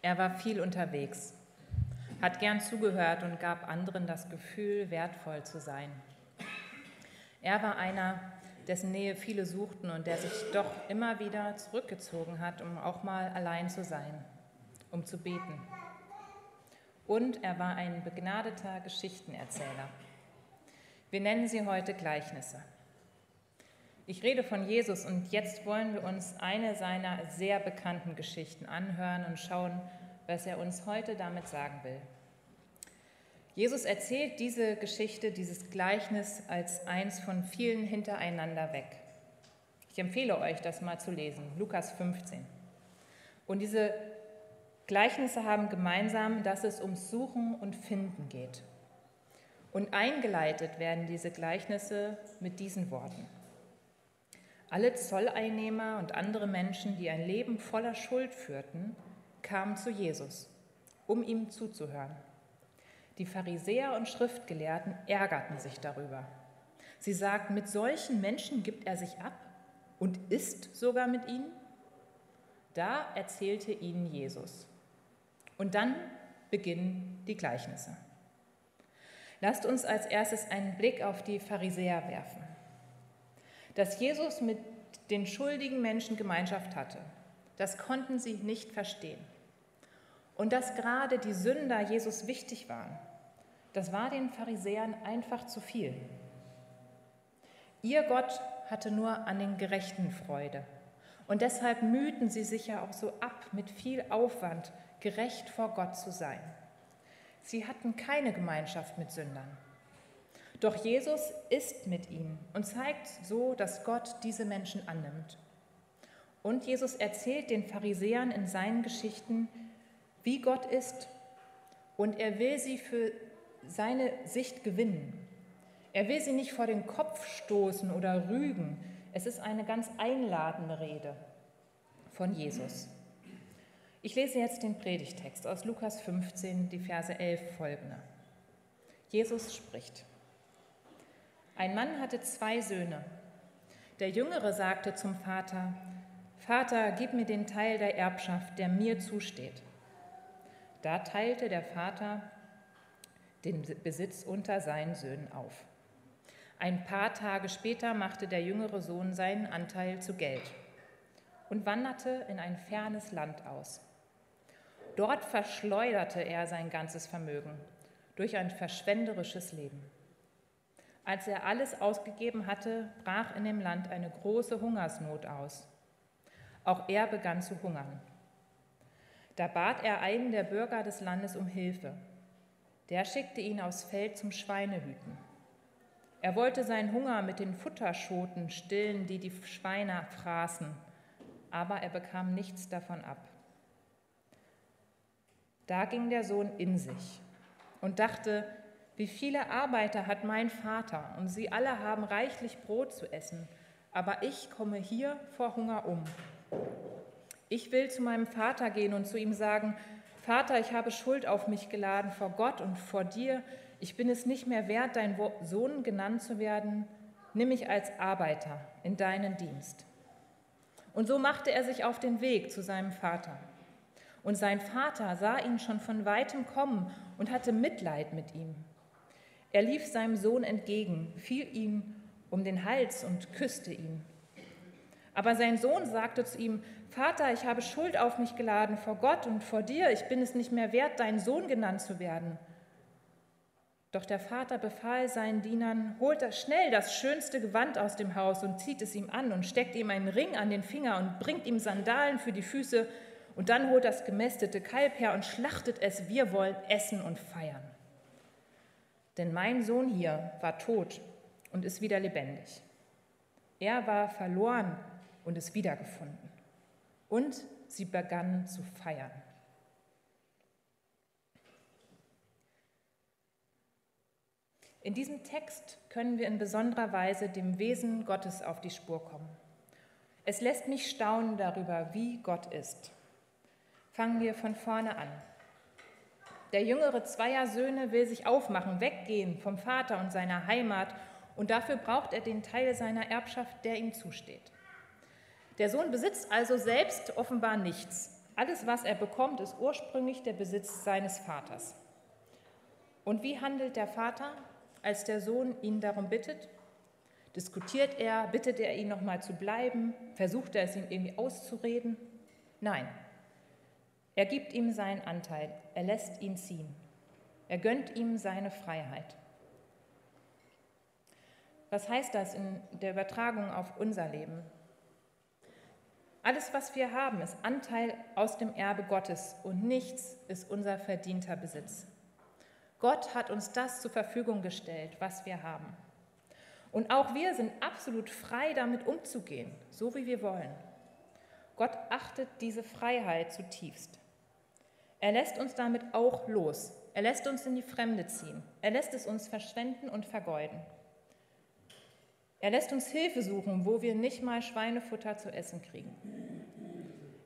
Er war viel unterwegs, hat gern zugehört und gab anderen das Gefühl, wertvoll zu sein. Er war einer, dessen Nähe viele suchten und der sich doch immer wieder zurückgezogen hat, um auch mal allein zu sein, um zu beten. Und er war ein begnadeter Geschichtenerzähler. Wir nennen sie heute Gleichnisse. Ich rede von Jesus und jetzt wollen wir uns eine seiner sehr bekannten Geschichten anhören und schauen, was er uns heute damit sagen will. Jesus erzählt diese Geschichte, dieses Gleichnis als eins von vielen hintereinander weg. Ich empfehle euch, das mal zu lesen, Lukas 15. Und diese Gleichnisse haben gemeinsam, dass es ums Suchen und Finden geht. Und eingeleitet werden diese Gleichnisse mit diesen Worten. Alle Zolleinnehmer und andere Menschen, die ein Leben voller Schuld führten, kamen zu Jesus, um ihm zuzuhören. Die Pharisäer und Schriftgelehrten ärgerten sich darüber. Sie sagten, mit solchen Menschen gibt er sich ab und isst sogar mit ihnen? Da erzählte ihnen Jesus. Und dann beginnen die Gleichnisse. Lasst uns als erstes einen Blick auf die Pharisäer werfen. Dass Jesus mit den schuldigen Menschen Gemeinschaft hatte, das konnten sie nicht verstehen. Und dass gerade die Sünder Jesus wichtig waren, das war den Pharisäern einfach zu viel. Ihr Gott hatte nur an den Gerechten Freude. Und deshalb mühten sie sich ja auch so ab, mit viel Aufwand gerecht vor Gott zu sein. Sie hatten keine Gemeinschaft mit Sündern. Doch Jesus ist mit ihnen und zeigt so, dass Gott diese Menschen annimmt. Und Jesus erzählt den Pharisäern in seinen Geschichten, wie Gott ist. Und er will sie für seine Sicht gewinnen. Er will sie nicht vor den Kopf stoßen oder rügen. Es ist eine ganz einladende Rede von Jesus. Ich lese jetzt den Predigtext aus Lukas 15, die Verse 11 folgende. Jesus spricht. Ein Mann hatte zwei Söhne. Der Jüngere sagte zum Vater, Vater, gib mir den Teil der Erbschaft, der mir zusteht. Da teilte der Vater den Besitz unter seinen Söhnen auf. Ein paar Tage später machte der jüngere Sohn seinen Anteil zu Geld und wanderte in ein fernes Land aus. Dort verschleuderte er sein ganzes Vermögen durch ein verschwenderisches Leben. Als er alles ausgegeben hatte, brach in dem Land eine große Hungersnot aus. Auch er begann zu hungern. Da bat er einen der Bürger des Landes um Hilfe. Der schickte ihn aufs Feld zum Schweinehüten. Er wollte seinen Hunger mit den Futterschoten stillen, die die Schweine fraßen, aber er bekam nichts davon ab. Da ging der Sohn in sich und dachte, wie viele Arbeiter hat mein Vater und sie alle haben reichlich Brot zu essen, aber ich komme hier vor Hunger um. Ich will zu meinem Vater gehen und zu ihm sagen, Vater, ich habe Schuld auf mich geladen vor Gott und vor dir. Ich bin es nicht mehr wert, dein Sohn genannt zu werden. Nimm mich als Arbeiter in deinen Dienst. Und so machte er sich auf den Weg zu seinem Vater. Und sein Vater sah ihn schon von weitem kommen und hatte Mitleid mit ihm. Er lief seinem Sohn entgegen, fiel ihm um den Hals und küsste ihn. Aber sein Sohn sagte zu ihm, Vater, ich habe Schuld auf mich geladen vor Gott und vor dir, ich bin es nicht mehr wert, dein Sohn genannt zu werden. Doch der Vater befahl seinen Dienern, holt das schnell das schönste Gewand aus dem Haus und zieht es ihm an und steckt ihm einen Ring an den Finger und bringt ihm Sandalen für die Füße und dann holt das gemästete Kalb her und schlachtet es. Wir wollen essen und feiern. Denn mein Sohn hier war tot und ist wieder lebendig. Er war verloren und ist wiedergefunden. Und sie begannen zu feiern. In diesem Text können wir in besonderer Weise dem Wesen Gottes auf die Spur kommen. Es lässt mich staunen darüber, wie Gott ist. Fangen wir von vorne an. Der jüngere zweier Söhne will sich aufmachen, weggehen vom Vater und seiner Heimat, und dafür braucht er den Teil seiner Erbschaft, der ihm zusteht. Der Sohn besitzt also selbst offenbar nichts, Alles, was er bekommt, ist ursprünglich der Besitz seines Vaters. Und wie handelt der Vater, als der Sohn ihn darum bittet? Diskutiert er, bittet er ihn nochmal zu bleiben, versucht er es ihm irgendwie auszureden? Nein, er gibt ihm seinen Anteil, er lässt ihn ziehen, er gönnt ihm seine Freiheit. Was heißt das in der Übertragung auf unser Leben? Alles, was wir haben, ist Anteil aus dem Erbe Gottes und nichts ist unser verdienter Besitz. Gott hat uns das zur Verfügung gestellt, was wir haben. Und auch wir sind absolut frei, damit umzugehen, so wie wir wollen. Gott achtet diese Freiheit zutiefst. Er lässt uns damit auch los. Er lässt uns in die Fremde ziehen. Er lässt es uns verschwenden und vergeuden. Er lässt uns Hilfe suchen, wo wir nicht mal Schweinefutter zu essen kriegen.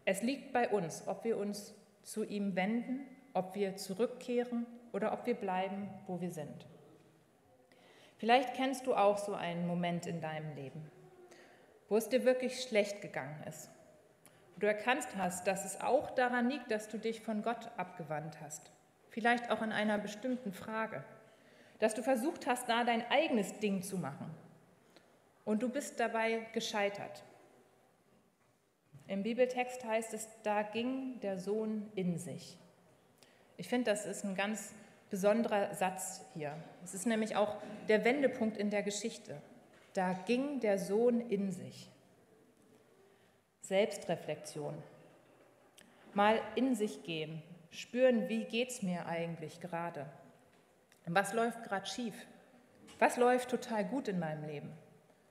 Es liegt bei uns, ob wir uns zu ihm wenden, ob wir zurückkehren oder ob wir bleiben, wo wir sind. Vielleicht kennst du auch so einen Moment in deinem Leben, wo es dir wirklich schlecht gegangen ist. Du erkannt hast, dass es auch daran liegt, dass du dich von Gott abgewandt hast. Vielleicht auch in einer bestimmten Frage. Dass du versucht hast, da dein eigenes Ding zu machen. Und du bist dabei gescheitert. Im Bibeltext heißt es, da ging der Sohn in sich. Ich finde, das ist ein ganz besonderer Satz hier. Es ist nämlich auch der Wendepunkt in der Geschichte. Da ging der Sohn in sich. Selbstreflexion. Mal in sich gehen, spüren, wie geht es mir eigentlich gerade? Was läuft gerade schief? Was läuft total gut in meinem Leben?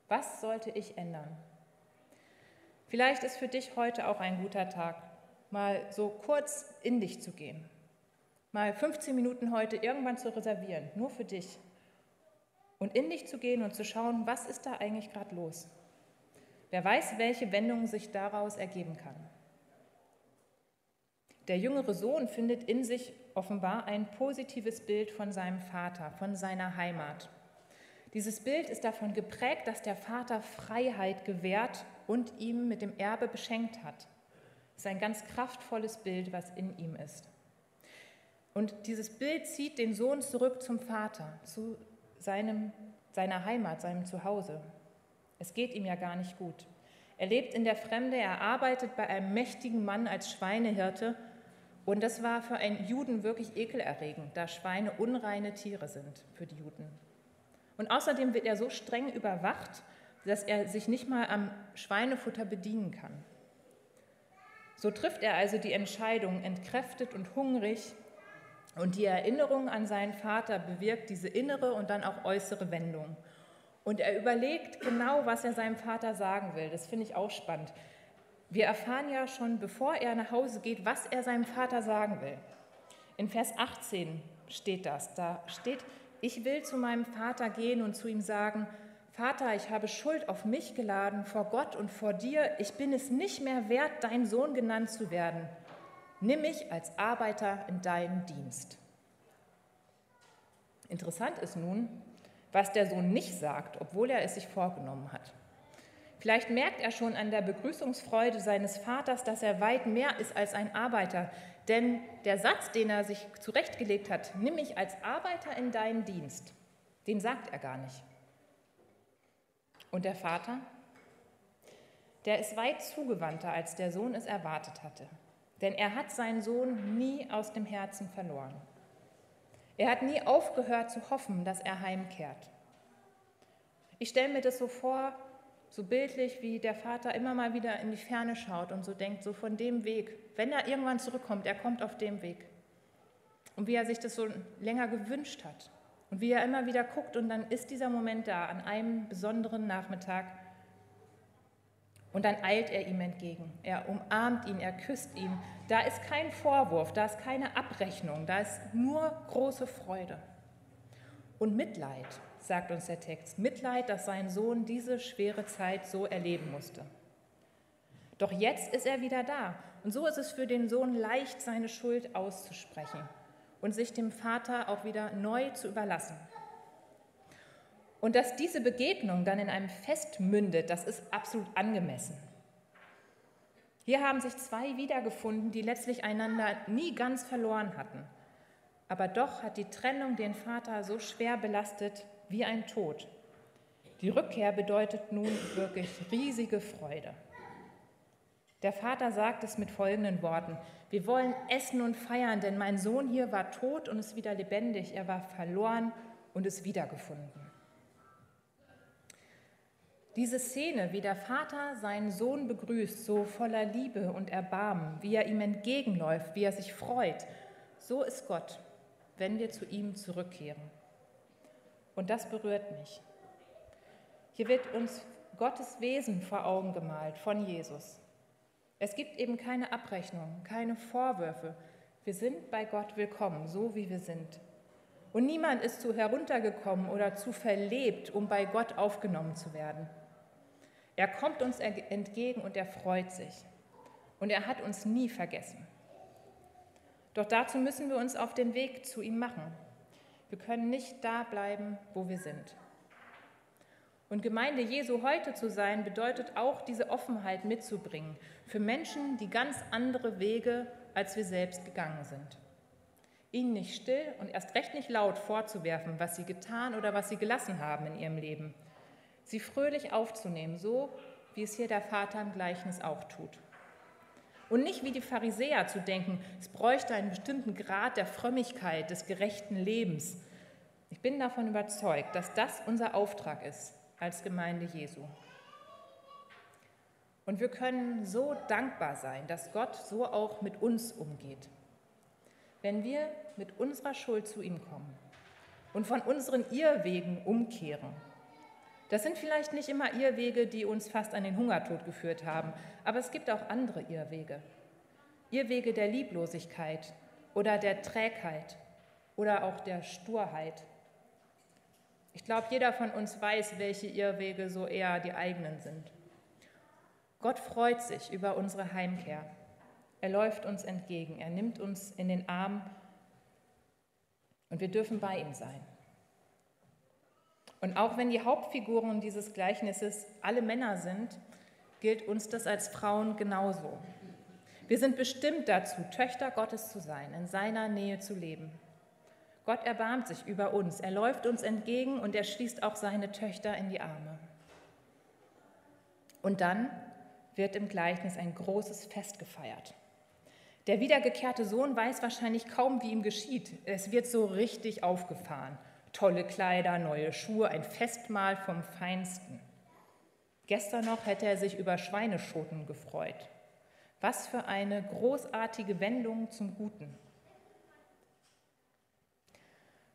Was sollte ich ändern? Vielleicht ist für dich heute auch ein guter Tag, mal so kurz in dich zu gehen, mal 15 Minuten heute irgendwann zu reservieren, nur für dich. Und in dich zu gehen und zu schauen, was ist da eigentlich gerade los? Wer weiß, welche Wendung sich daraus ergeben kann. Der jüngere Sohn findet in sich offenbar ein positives Bild von seinem Vater, von seiner Heimat. Dieses Bild ist davon geprägt, dass der Vater Freiheit gewährt und ihm mit dem Erbe beschenkt hat. Es ist ein ganz kraftvolles Bild, was in ihm ist. Und dieses Bild zieht den Sohn zurück zum Vater, zu seinem, seiner Heimat, seinem Zuhause. Es geht ihm ja gar nicht gut. Er lebt in der Fremde, er arbeitet bei einem mächtigen Mann als Schweinehirte. Und das war für einen Juden wirklich ekelerregend, da Schweine unreine Tiere sind für die Juden. Und außerdem wird er so streng überwacht, dass er sich nicht mal am Schweinefutter bedienen kann. So trifft er also die Entscheidung, entkräftet und hungrig, und die Erinnerung an seinen Vater bewirkt diese innere und dann auch äußere Wendung. Und er überlegt genau, was er seinem Vater sagen will. Das finde ich auch spannend. Wir erfahren ja schon, bevor er nach Hause geht, was er seinem Vater sagen will. In Vers 18 steht das. Da steht, ich will zu meinem Vater gehen und zu ihm sagen, Vater, ich habe Schuld auf mich geladen vor Gott und vor dir. Ich bin es nicht mehr wert, dein Sohn genannt zu werden. Nimm mich als Arbeiter in deinen Dienst. Interessant ist nun, was der Sohn nicht sagt, obwohl er es sich vorgenommen hat. Vielleicht merkt er schon an der Begrüßungsfreude seines Vaters, dass er weit mehr ist als ein Arbeiter. Denn der Satz, den er sich zurechtgelegt hat, nimm mich als Arbeiter in deinen Dienst, den sagt er gar nicht. Und der Vater? Der ist weit zugewandter, als der Sohn es erwartet hatte. Denn er hat seinen Sohn nie aus dem Herzen verloren. Er hat nie aufgehört zu hoffen, dass er heimkehrt. Ich stelle mir das so vor, so bildlich, wie der Vater immer mal wieder in die Ferne schaut und so denkt, so von dem Weg, wenn er irgendwann zurückkommt, er kommt auf dem Weg. Und wie er sich das so länger gewünscht hat. Und wie er immer wieder guckt und dann ist dieser Moment da, an einem besonderen Nachmittag, und dann eilt er ihm entgegen. Er umarmt ihn, er küsst ihn. Da ist kein Vorwurf, da ist keine Abrechnung, da ist nur große Freude. Und Mitleid, sagt uns der Text. Mitleid, dass sein Sohn diese schwere Zeit so erleben musste. Doch jetzt ist er wieder da. Und so ist es für den Sohn leicht, seine Schuld auszusprechen und sich dem Vater auch wieder neu zu überlassen. Und dass diese Begegnung dann in einem Fest mündet, das ist absolut angemessen. Hier haben sich zwei wiedergefunden, die letztlich einander nie ganz verloren hatten. Aber doch hat die Trennung den Vater so schwer belastet wie ein Tod. Die Rückkehr bedeutet nun wirklich riesige Freude. Der Vater sagt es mit folgenden Worten. Wir wollen essen und feiern, denn mein Sohn hier war tot und ist wieder lebendig. Er war verloren und ist wiedergefunden. Diese Szene, wie der Vater seinen Sohn begrüßt, so voller Liebe und Erbarmen, wie er ihm entgegenläuft, wie er sich freut, so ist Gott, wenn wir zu ihm zurückkehren. Und das berührt mich. Hier wird uns Gottes Wesen vor Augen gemalt von Jesus. Es gibt eben keine Abrechnung, keine Vorwürfe. Wir sind bei Gott willkommen, so wie wir sind. Und niemand ist zu heruntergekommen oder zu verlebt, um bei Gott aufgenommen zu werden. Er kommt uns entgegen und er freut sich. Und er hat uns nie vergessen. Doch dazu müssen wir uns auf den Weg zu ihm machen. Wir können nicht da bleiben, wo wir sind. Und Gemeinde Jesu heute zu sein, bedeutet auch, diese Offenheit mitzubringen für Menschen, die ganz andere Wege als wir selbst gegangen sind. Ihnen nicht still und erst recht nicht laut vorzuwerfen, was sie getan oder was sie gelassen haben in ihrem Leben. Sie fröhlich aufzunehmen, so wie es hier der Vater im Gleichnis auch tut. Und nicht wie die Pharisäer zu denken, es bräuchte einen bestimmten Grad der Frömmigkeit, des gerechten Lebens. Ich bin davon überzeugt, dass das unser Auftrag ist, als Gemeinde Jesu. Und wir können so dankbar sein, dass Gott so auch mit uns umgeht. Wenn wir mit unserer Schuld zu ihm kommen und von unseren Irrwegen umkehren. Das sind vielleicht nicht immer Irrwege, die uns fast an den Hungertod geführt haben, aber es gibt auch andere Irrwege. Irrwege der Lieblosigkeit oder der Trägheit oder auch der Sturheit ich glaube, jeder von uns weiß, welche Irrwege so eher die eigenen sind. Gott freut sich über unsere Heimkehr. Er läuft uns entgegen, er nimmt uns in den Arm und wir dürfen bei ihm sein. Und auch wenn die Hauptfiguren dieses Gleichnisses alle Männer sind, gilt uns das als Frauen genauso. Wir sind bestimmt dazu, Töchter Gottes zu sein, in seiner Nähe zu leben. Gott erbarmt sich über uns, er läuft uns entgegen und er schließt auch seine Töchter in die Arme. Und dann wird im Gleichnis ein großes Fest gefeiert. Der wiedergekehrte Sohn weiß wahrscheinlich kaum, wie ihm geschieht. Es wird so richtig aufgefahren. Tolle Kleider, neue Schuhe, ein Festmahl vom Feinsten. Gestern noch hätte er sich über Schweineschoten gefreut. Was für eine großartige Wendung zum Guten.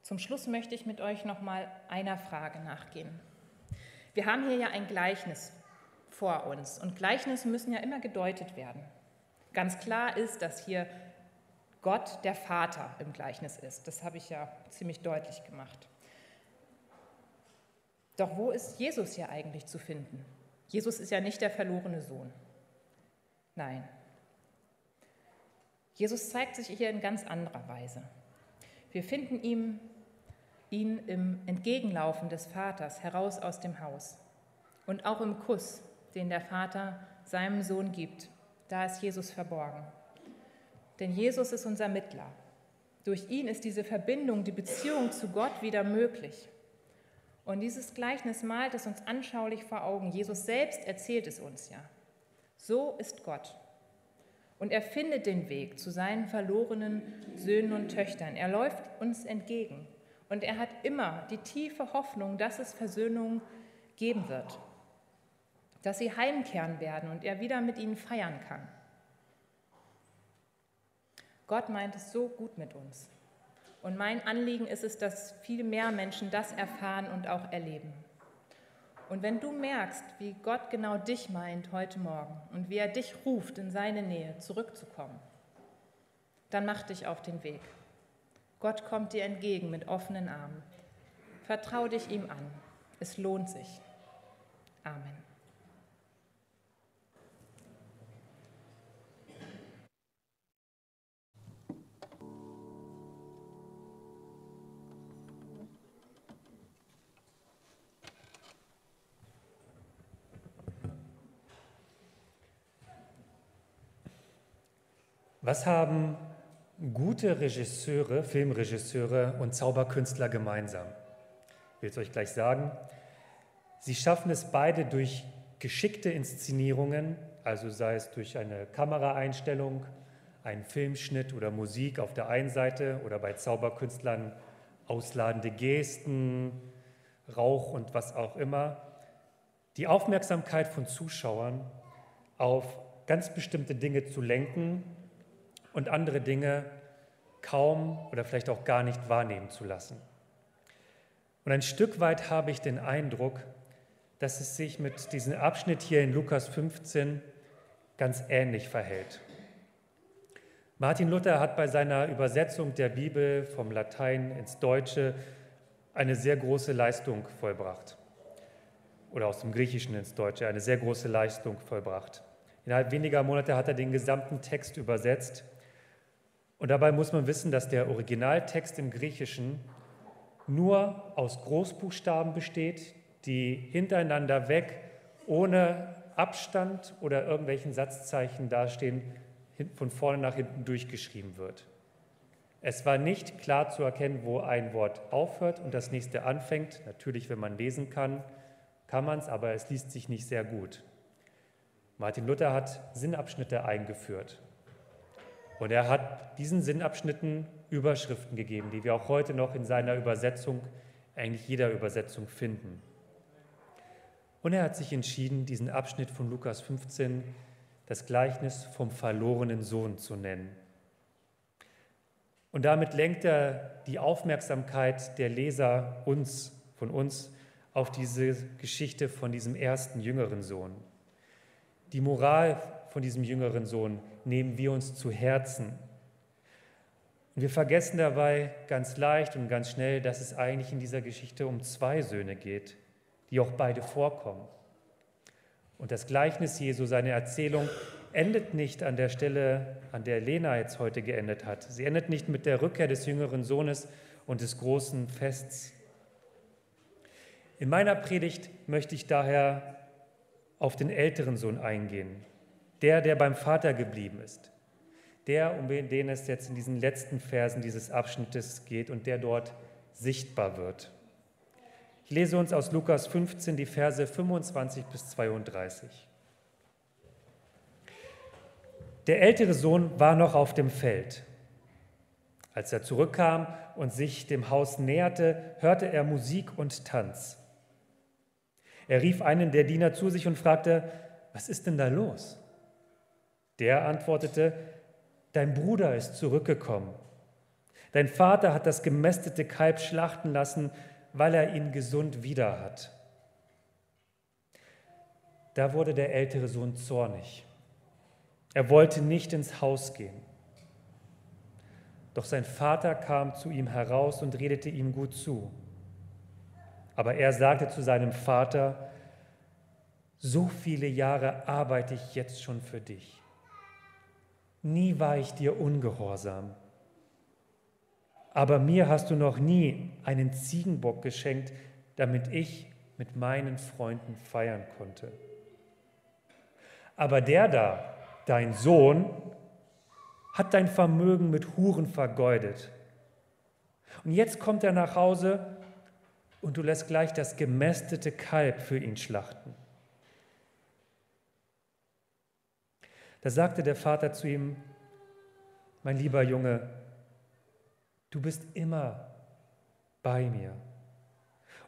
Zum Schluss möchte ich mit euch noch mal einer Frage nachgehen. Wir haben hier ja ein Gleichnis vor uns und Gleichnisse müssen ja immer gedeutet werden. Ganz klar ist, dass hier Gott der Vater im Gleichnis ist. Das habe ich ja ziemlich deutlich gemacht. Doch wo ist Jesus hier eigentlich zu finden? Jesus ist ja nicht der verlorene Sohn. Nein. Jesus zeigt sich hier in ganz anderer Weise. Wir finden ihn ihn im Entgegenlaufen des Vaters heraus aus dem Haus und auch im Kuss, den der Vater seinem Sohn gibt. Da ist Jesus verborgen. Denn Jesus ist unser Mittler. Durch ihn ist diese Verbindung, die Beziehung zu Gott wieder möglich. Und dieses Gleichnis malt es uns anschaulich vor Augen. Jesus selbst erzählt es uns ja. So ist Gott. Und er findet den Weg zu seinen verlorenen Söhnen und Töchtern. Er läuft uns entgegen. Und er hat immer die tiefe Hoffnung, dass es Versöhnung geben wird, dass sie heimkehren werden und er wieder mit ihnen feiern kann. Gott meint es so gut mit uns. Und mein Anliegen ist es, dass viel mehr Menschen das erfahren und auch erleben. Und wenn du merkst, wie Gott genau dich meint heute Morgen und wie er dich ruft, in seine Nähe zurückzukommen, dann mach dich auf den Weg. Gott kommt dir entgegen mit offenen Armen. Vertrau dich ihm an. Es lohnt sich. Amen. Was haben gute Regisseure, Filmregisseure und Zauberkünstler gemeinsam? Ich will es euch gleich sagen. Sie schaffen es beide durch geschickte Inszenierungen, also sei es durch eine Kameraeinstellung, einen Filmschnitt oder Musik auf der einen Seite oder bei Zauberkünstlern ausladende Gesten, Rauch und was auch immer, die Aufmerksamkeit von Zuschauern auf ganz bestimmte Dinge zu lenken und andere Dinge kaum oder vielleicht auch gar nicht wahrnehmen zu lassen. Und ein Stück weit habe ich den Eindruck, dass es sich mit diesem Abschnitt hier in Lukas 15 ganz ähnlich verhält. Martin Luther hat bei seiner Übersetzung der Bibel vom Latein ins Deutsche eine sehr große Leistung vollbracht. Oder aus dem Griechischen ins Deutsche eine sehr große Leistung vollbracht. Innerhalb weniger Monate hat er den gesamten Text übersetzt und dabei muss man wissen, dass der Originaltext im Griechischen nur aus Großbuchstaben besteht, die hintereinander weg, ohne Abstand oder irgendwelchen Satzzeichen dastehen, von vorne nach hinten durchgeschrieben wird. Es war nicht klar zu erkennen, wo ein Wort aufhört und das nächste anfängt. Natürlich, wenn man lesen kann, kann man es, aber es liest sich nicht sehr gut. Martin Luther hat Sinnabschnitte eingeführt. Und er hat diesen Sinnabschnitten Überschriften gegeben, die wir auch heute noch in seiner Übersetzung, eigentlich jeder Übersetzung finden. Und er hat sich entschieden, diesen Abschnitt von Lukas 15 das Gleichnis vom verlorenen Sohn zu nennen. Und damit lenkt er die Aufmerksamkeit der Leser uns, von uns, auf diese Geschichte von diesem ersten jüngeren Sohn. Die Moral von diesem jüngeren Sohn nehmen wir uns zu Herzen. Und wir vergessen dabei ganz leicht und ganz schnell, dass es eigentlich in dieser Geschichte um zwei Söhne geht, die auch beide vorkommen. Und das Gleichnis Jesu, seine Erzählung, endet nicht an der Stelle, an der Lena jetzt heute geendet hat. Sie endet nicht mit der Rückkehr des jüngeren Sohnes und des großen Fests. In meiner Predigt möchte ich daher auf den älteren Sohn eingehen, der, der beim Vater geblieben ist, der, um den es jetzt in diesen letzten Versen dieses Abschnittes geht und der dort sichtbar wird. Ich lese uns aus Lukas 15 die Verse 25 bis 32. Der ältere Sohn war noch auf dem Feld. Als er zurückkam und sich dem Haus näherte, hörte er Musik und Tanz. Er rief einen der Diener zu sich und fragte, was ist denn da los? Der antwortete, dein Bruder ist zurückgekommen. Dein Vater hat das gemästete Kalb schlachten lassen, weil er ihn gesund wieder hat. Da wurde der ältere Sohn zornig. Er wollte nicht ins Haus gehen. Doch sein Vater kam zu ihm heraus und redete ihm gut zu. Aber er sagte zu seinem Vater, so viele Jahre arbeite ich jetzt schon für dich. Nie war ich dir ungehorsam aber mir hast du noch nie einen Ziegenbock geschenkt, damit ich mit meinen Freunden feiern konnte. Aber der da, dein Sohn, hat dein Vermögen mit Huren vergeudet. Und jetzt kommt er nach Hause und du lässt gleich das gemästete Kalb für ihn schlachten. Da sagte der Vater zu ihm, mein lieber Junge, Du bist immer bei mir.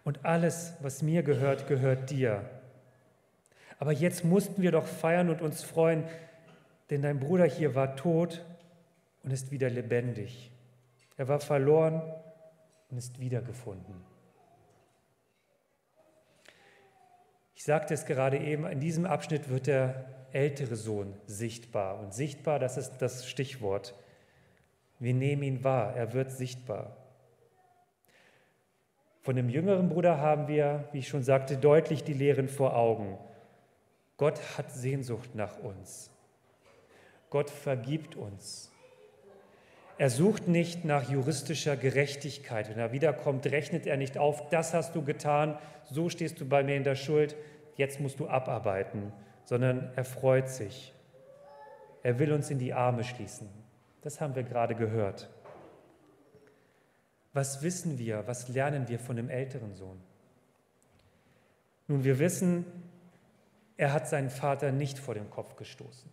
Und alles, was mir gehört, gehört dir. Aber jetzt mussten wir doch feiern und uns freuen, denn dein Bruder hier war tot und ist wieder lebendig. Er war verloren und ist wiedergefunden. Ich sagte es gerade eben, in diesem Abschnitt wird der ältere Sohn sichtbar. Und sichtbar, das ist das Stichwort. Wir nehmen ihn wahr, er wird sichtbar. Von dem jüngeren Bruder haben wir, wie ich schon sagte, deutlich die Lehren vor Augen. Gott hat Sehnsucht nach uns. Gott vergibt uns. Er sucht nicht nach juristischer Gerechtigkeit. Wenn er wiederkommt, rechnet er nicht auf, das hast du getan, so stehst du bei mir in der Schuld, jetzt musst du abarbeiten, sondern er freut sich. Er will uns in die Arme schließen. Das haben wir gerade gehört. Was wissen wir, was lernen wir von dem älteren Sohn? Nun, wir wissen, er hat seinen Vater nicht vor den Kopf gestoßen.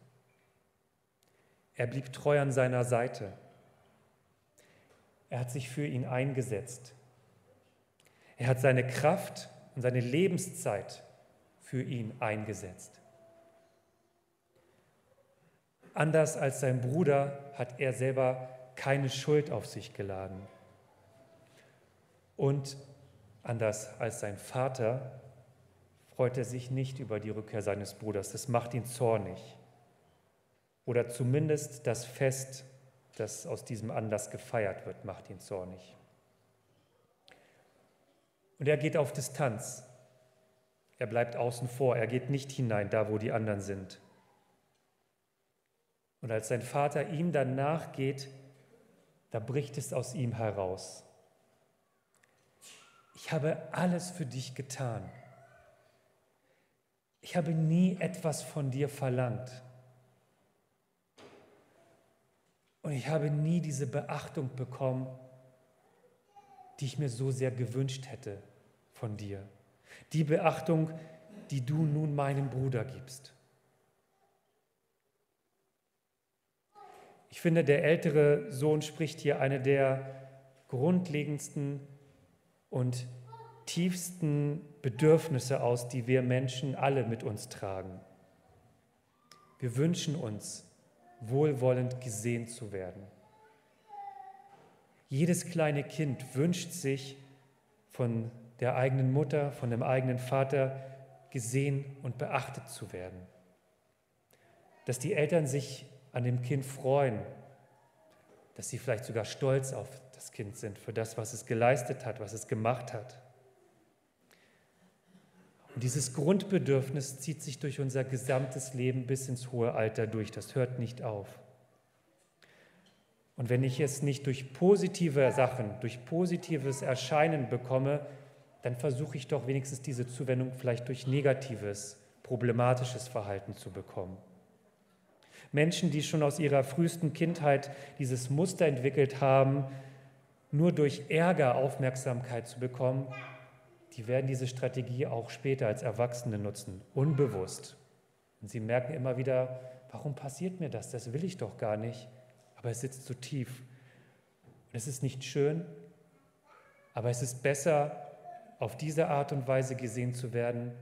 Er blieb treu an seiner Seite. Er hat sich für ihn eingesetzt. Er hat seine Kraft und seine Lebenszeit für ihn eingesetzt. Anders als sein Bruder hat er selber keine Schuld auf sich geladen. Und anders als sein Vater freut er sich nicht über die Rückkehr seines Bruders. Das macht ihn zornig. Oder zumindest das Fest, das aus diesem Anlass gefeiert wird, macht ihn zornig. Und er geht auf Distanz. Er bleibt außen vor. Er geht nicht hinein, da wo die anderen sind. Und als sein Vater ihm dann nachgeht, da bricht es aus ihm heraus. Ich habe alles für dich getan. Ich habe nie etwas von dir verlangt. Und ich habe nie diese Beachtung bekommen, die ich mir so sehr gewünscht hätte von dir. Die Beachtung, die du nun meinem Bruder gibst. Ich finde, der ältere Sohn spricht hier eine der grundlegendsten und tiefsten Bedürfnisse aus, die wir Menschen alle mit uns tragen. Wir wünschen uns, wohlwollend gesehen zu werden. Jedes kleine Kind wünscht sich von der eigenen Mutter, von dem eigenen Vater gesehen und beachtet zu werden. Dass die Eltern sich an dem Kind freuen, dass sie vielleicht sogar stolz auf das Kind sind für das, was es geleistet hat, was es gemacht hat. Und dieses Grundbedürfnis zieht sich durch unser gesamtes Leben bis ins hohe Alter durch. Das hört nicht auf. Und wenn ich es nicht durch positive Sachen, durch positives Erscheinen bekomme, dann versuche ich doch wenigstens diese Zuwendung vielleicht durch negatives, problematisches Verhalten zu bekommen. Menschen, die schon aus ihrer frühesten Kindheit dieses Muster entwickelt haben, nur durch Ärger Aufmerksamkeit zu bekommen, die werden diese Strategie auch später als Erwachsene nutzen, unbewusst. Und sie merken immer wieder, warum passiert mir das? Das will ich doch gar nicht. Aber es sitzt so tief. Und es ist nicht schön, aber es ist besser, auf diese Art und Weise gesehen zu werden,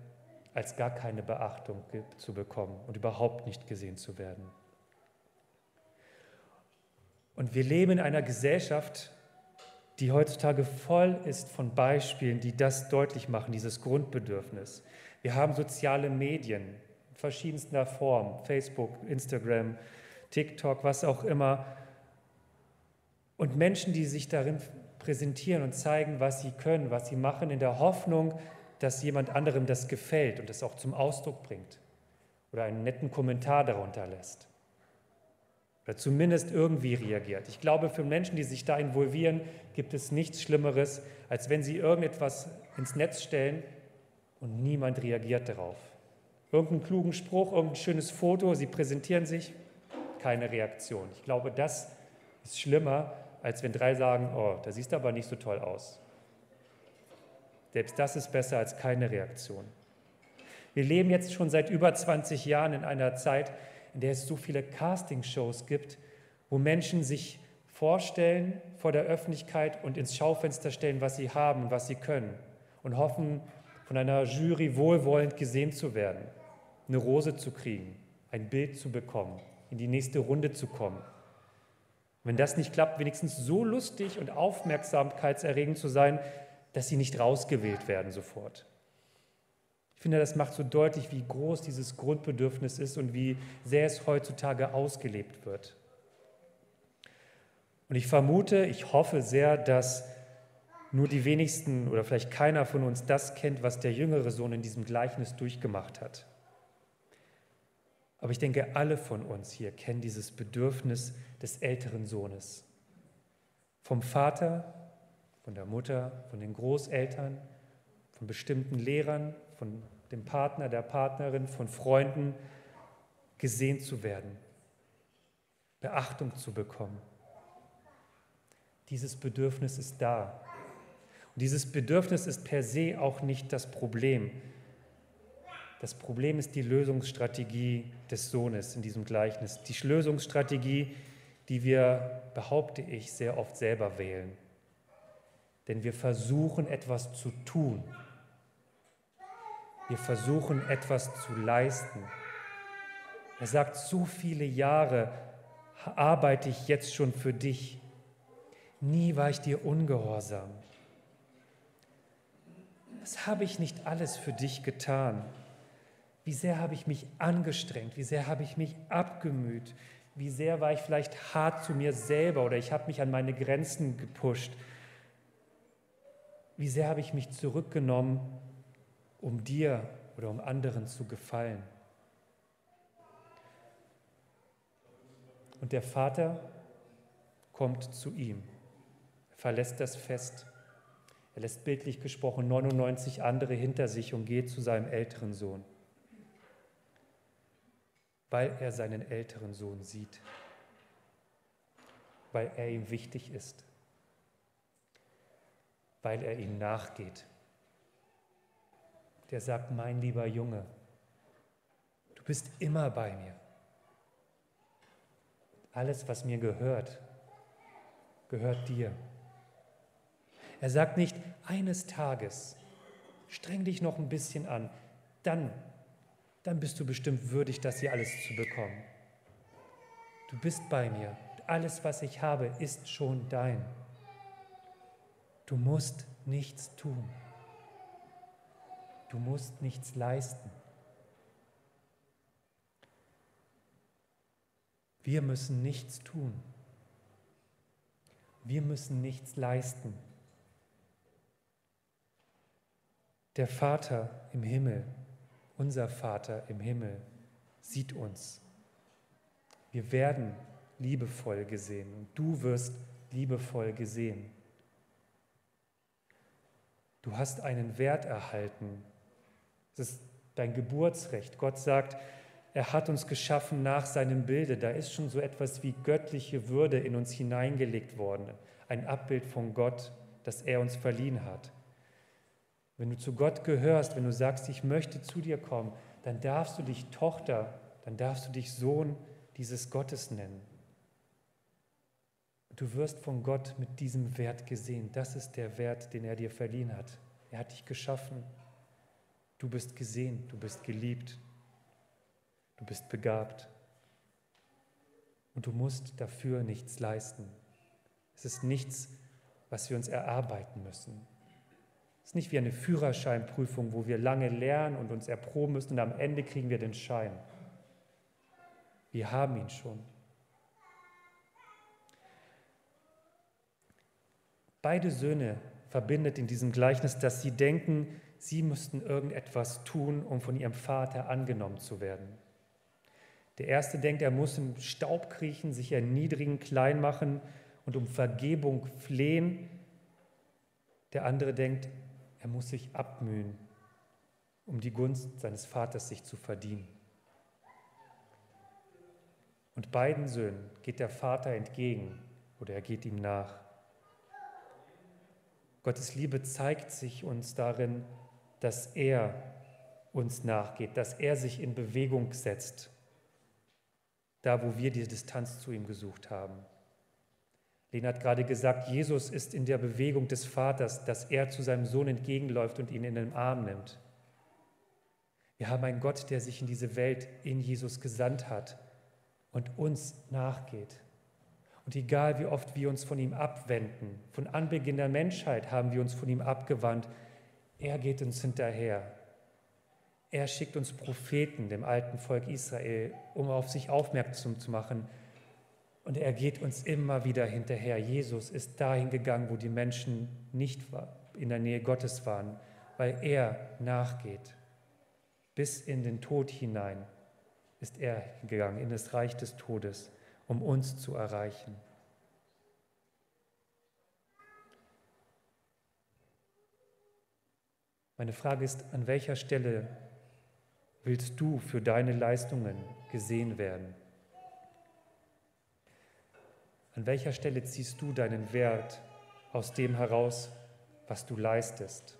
als gar keine Beachtung zu bekommen und überhaupt nicht gesehen zu werden. Und wir leben in einer Gesellschaft, die heutzutage voll ist von Beispielen, die das deutlich machen, dieses Grundbedürfnis. Wir haben soziale Medien verschiedenster Form, Facebook, Instagram, TikTok, was auch immer. Und Menschen, die sich darin präsentieren und zeigen, was sie können, was sie machen, in der Hoffnung, dass jemand anderem das gefällt und das auch zum Ausdruck bringt oder einen netten Kommentar darunter lässt oder zumindest irgendwie reagiert. Ich glaube, für Menschen, die sich da involvieren, gibt es nichts Schlimmeres, als wenn sie irgendetwas ins Netz stellen und niemand reagiert darauf. Irgendeinen klugen Spruch, irgendein schönes Foto, sie präsentieren sich, keine Reaktion. Ich glaube, das ist schlimmer, als wenn drei sagen, oh, da siehst du aber nicht so toll aus. Selbst das ist besser als keine Reaktion. Wir leben jetzt schon seit über 20 Jahren in einer Zeit, in der es so viele Castingshows gibt, wo Menschen sich vorstellen vor der Öffentlichkeit und ins Schaufenster stellen, was sie haben was sie können und hoffen, von einer Jury wohlwollend gesehen zu werden, eine Rose zu kriegen, ein Bild zu bekommen, in die nächste Runde zu kommen. Wenn das nicht klappt, wenigstens so lustig und aufmerksamkeitserregend zu sein, dass sie nicht rausgewählt werden sofort. Ich finde, das macht so deutlich, wie groß dieses Grundbedürfnis ist und wie sehr es heutzutage ausgelebt wird. Und ich vermute, ich hoffe sehr, dass nur die wenigsten oder vielleicht keiner von uns das kennt, was der jüngere Sohn in diesem Gleichnis durchgemacht hat. Aber ich denke, alle von uns hier kennen dieses Bedürfnis des älteren Sohnes. Vom Vater, von der Mutter, von den Großeltern, von bestimmten Lehrern, von dem Partner, der Partnerin, von Freunden gesehen zu werden, Beachtung zu bekommen. Dieses Bedürfnis ist da. Und dieses Bedürfnis ist per se auch nicht das Problem. Das Problem ist die Lösungsstrategie des Sohnes in diesem Gleichnis. Die Lösungsstrategie, die wir, behaupte ich, sehr oft selber wählen. Denn wir versuchen etwas zu tun. Wir versuchen etwas zu leisten. Er sagt, so viele Jahre arbeite ich jetzt schon für dich. Nie war ich dir ungehorsam. Was habe ich nicht alles für dich getan? Wie sehr habe ich mich angestrengt? Wie sehr habe ich mich abgemüht? Wie sehr war ich vielleicht hart zu mir selber oder ich habe mich an meine Grenzen gepusht? Wie sehr habe ich mich zurückgenommen, um dir oder um anderen zu gefallen? Und der Vater kommt zu ihm. Er verlässt das Fest. Er lässt bildlich gesprochen 99 andere hinter sich und geht zu seinem älteren Sohn, weil er seinen älteren Sohn sieht, weil er ihm wichtig ist, weil er ihm nachgeht. Der sagt, mein lieber Junge, du bist immer bei mir. Alles, was mir gehört, gehört dir. Er sagt nicht, eines Tages, streng dich noch ein bisschen an, dann, dann bist du bestimmt würdig, das hier alles zu bekommen. Du bist bei mir. Alles, was ich habe, ist schon dein. Du musst nichts tun. Du musst nichts leisten. Wir müssen nichts tun. Wir müssen nichts leisten. Der Vater im Himmel, unser Vater im Himmel, sieht uns. Wir werden liebevoll gesehen und du wirst liebevoll gesehen. Du hast einen Wert erhalten. Das ist dein Geburtsrecht. Gott sagt, er hat uns geschaffen nach seinem Bilde. Da ist schon so etwas wie göttliche Würde in uns hineingelegt worden. Ein Abbild von Gott, das er uns verliehen hat. Wenn du zu Gott gehörst, wenn du sagst, ich möchte zu dir kommen, dann darfst du dich Tochter, dann darfst du dich Sohn dieses Gottes nennen. Du wirst von Gott mit diesem Wert gesehen. Das ist der Wert, den er dir verliehen hat. Er hat dich geschaffen. Du bist gesehen, du bist geliebt, Du bist begabt. Und du musst dafür nichts leisten. Es ist nichts, was wir uns erarbeiten müssen. Es ist nicht wie eine Führerscheinprüfung, wo wir lange lernen und uns erproben müssen und am Ende kriegen wir den Schein. Wir haben ihn schon. Beide Söhne verbindet in diesem Gleichnis, dass sie denken, sie müssten irgendetwas tun, um von ihrem Vater angenommen zu werden. Der erste denkt, er muss im Staub kriechen, sich erniedrigen, klein machen und um Vergebung flehen. Der andere denkt, er muss sich abmühen, um die Gunst seines Vaters sich zu verdienen. Und beiden Söhnen geht der Vater entgegen oder er geht ihm nach. Gottes Liebe zeigt sich uns darin, dass er uns nachgeht, dass er sich in Bewegung setzt da wo wir die Distanz zu ihm gesucht haben. Lena hat gerade gesagt, Jesus ist in der Bewegung des Vaters, dass er zu seinem Sohn entgegenläuft und ihn in den Arm nimmt. Wir haben einen Gott, der sich in diese Welt in Jesus gesandt hat und uns nachgeht. Und egal wie oft wir uns von ihm abwenden, von Anbeginn der Menschheit haben wir uns von ihm abgewandt, er geht uns hinterher. Er schickt uns Propheten, dem alten Volk Israel, um auf sich aufmerksam zu machen. Und er geht uns immer wieder hinterher. Jesus ist dahin gegangen, wo die Menschen nicht in der Nähe Gottes waren, weil er nachgeht. Bis in den Tod hinein ist er gegangen, in das Reich des Todes, um uns zu erreichen. Meine Frage ist, an welcher Stelle willst du für deine Leistungen gesehen werden? An welcher Stelle ziehst du deinen Wert aus dem heraus, was du leistest?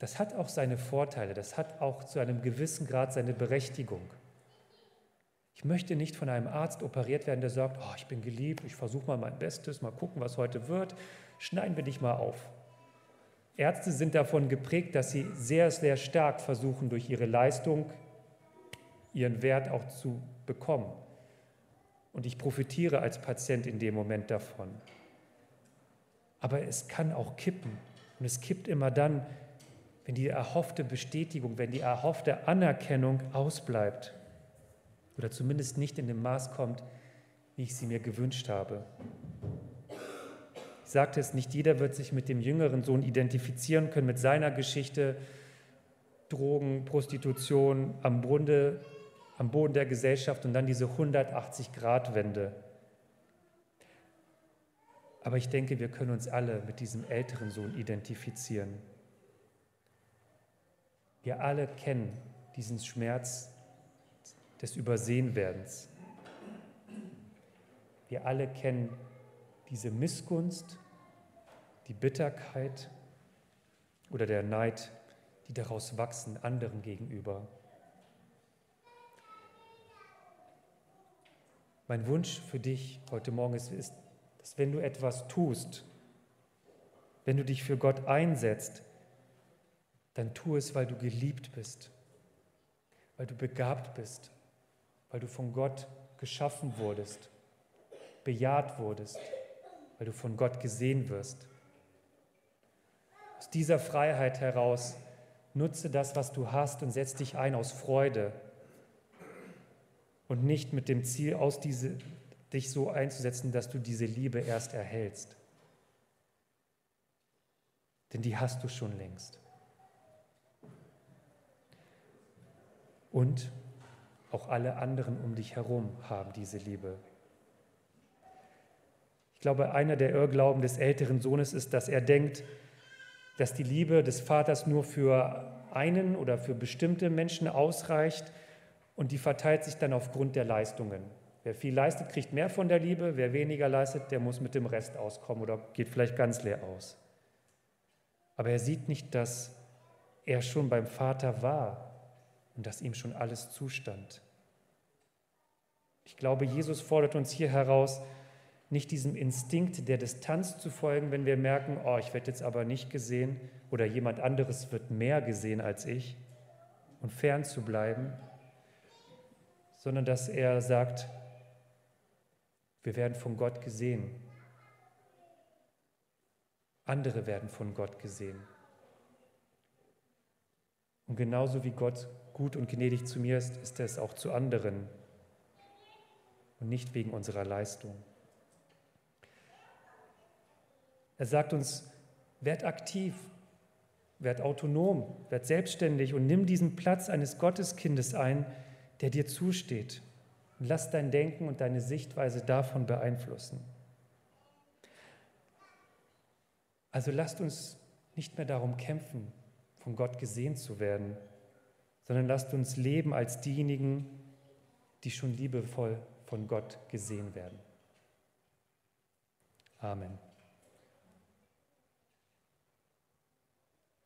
Das hat auch seine Vorteile, das hat auch zu einem gewissen Grad seine Berechtigung. Ich möchte nicht von einem Arzt operiert werden, der sagt, oh, ich bin geliebt, ich versuche mal mein Bestes, mal gucken, was heute wird, schneiden wir dich mal auf. Ärzte sind davon geprägt, dass sie sehr, sehr stark versuchen, durch ihre Leistung ihren Wert auch zu bekommen. Und ich profitiere als Patient in dem Moment davon. Aber es kann auch kippen. Und es kippt immer dann, wenn die erhoffte Bestätigung, wenn die erhoffte Anerkennung ausbleibt oder zumindest nicht in dem Maß kommt, wie ich sie mir gewünscht habe. Sagte es, nicht jeder wird sich mit dem jüngeren Sohn identifizieren können, mit seiner Geschichte, Drogen, Prostitution am, Bunde, am Boden der Gesellschaft und dann diese 180-Grad-Wende. Aber ich denke, wir können uns alle mit diesem älteren Sohn identifizieren. Wir alle kennen diesen Schmerz des Übersehenwerdens. Wir alle kennen diese Missgunst, die Bitterkeit oder der Neid, die daraus wachsen anderen gegenüber. Mein Wunsch für dich heute Morgen ist, ist, dass wenn du etwas tust, wenn du dich für Gott einsetzt, dann tu es, weil du geliebt bist, weil du begabt bist, weil du von Gott geschaffen wurdest, bejaht wurdest, weil du von Gott gesehen wirst. Aus dieser Freiheit heraus nutze das, was du hast und setz dich ein aus Freude und nicht mit dem Ziel, aus diese, dich so einzusetzen, dass du diese Liebe erst erhältst. Denn die hast du schon längst. Und auch alle anderen um dich herum haben diese Liebe. Ich glaube, einer der Irrglauben des älteren Sohnes ist, dass er denkt, dass die Liebe des Vaters nur für einen oder für bestimmte Menschen ausreicht und die verteilt sich dann aufgrund der Leistungen. Wer viel leistet, kriegt mehr von der Liebe, wer weniger leistet, der muss mit dem Rest auskommen oder geht vielleicht ganz leer aus. Aber er sieht nicht, dass er schon beim Vater war und dass ihm schon alles zustand. Ich glaube, Jesus fordert uns hier heraus, nicht diesem Instinkt der Distanz zu folgen, wenn wir merken, oh, ich werde jetzt aber nicht gesehen oder jemand anderes wird mehr gesehen als ich und fern zu bleiben, sondern dass er sagt, wir werden von Gott gesehen. Andere werden von Gott gesehen. Und genauso wie Gott gut und gnädig zu mir ist, ist er es auch zu anderen und nicht wegen unserer Leistung. Er sagt uns, werd aktiv, werd autonom, werd selbstständig und nimm diesen Platz eines Gotteskindes ein, der dir zusteht. Und lass dein Denken und deine Sichtweise davon beeinflussen. Also lasst uns nicht mehr darum kämpfen, von Gott gesehen zu werden, sondern lasst uns leben als diejenigen, die schon liebevoll von Gott gesehen werden. Amen.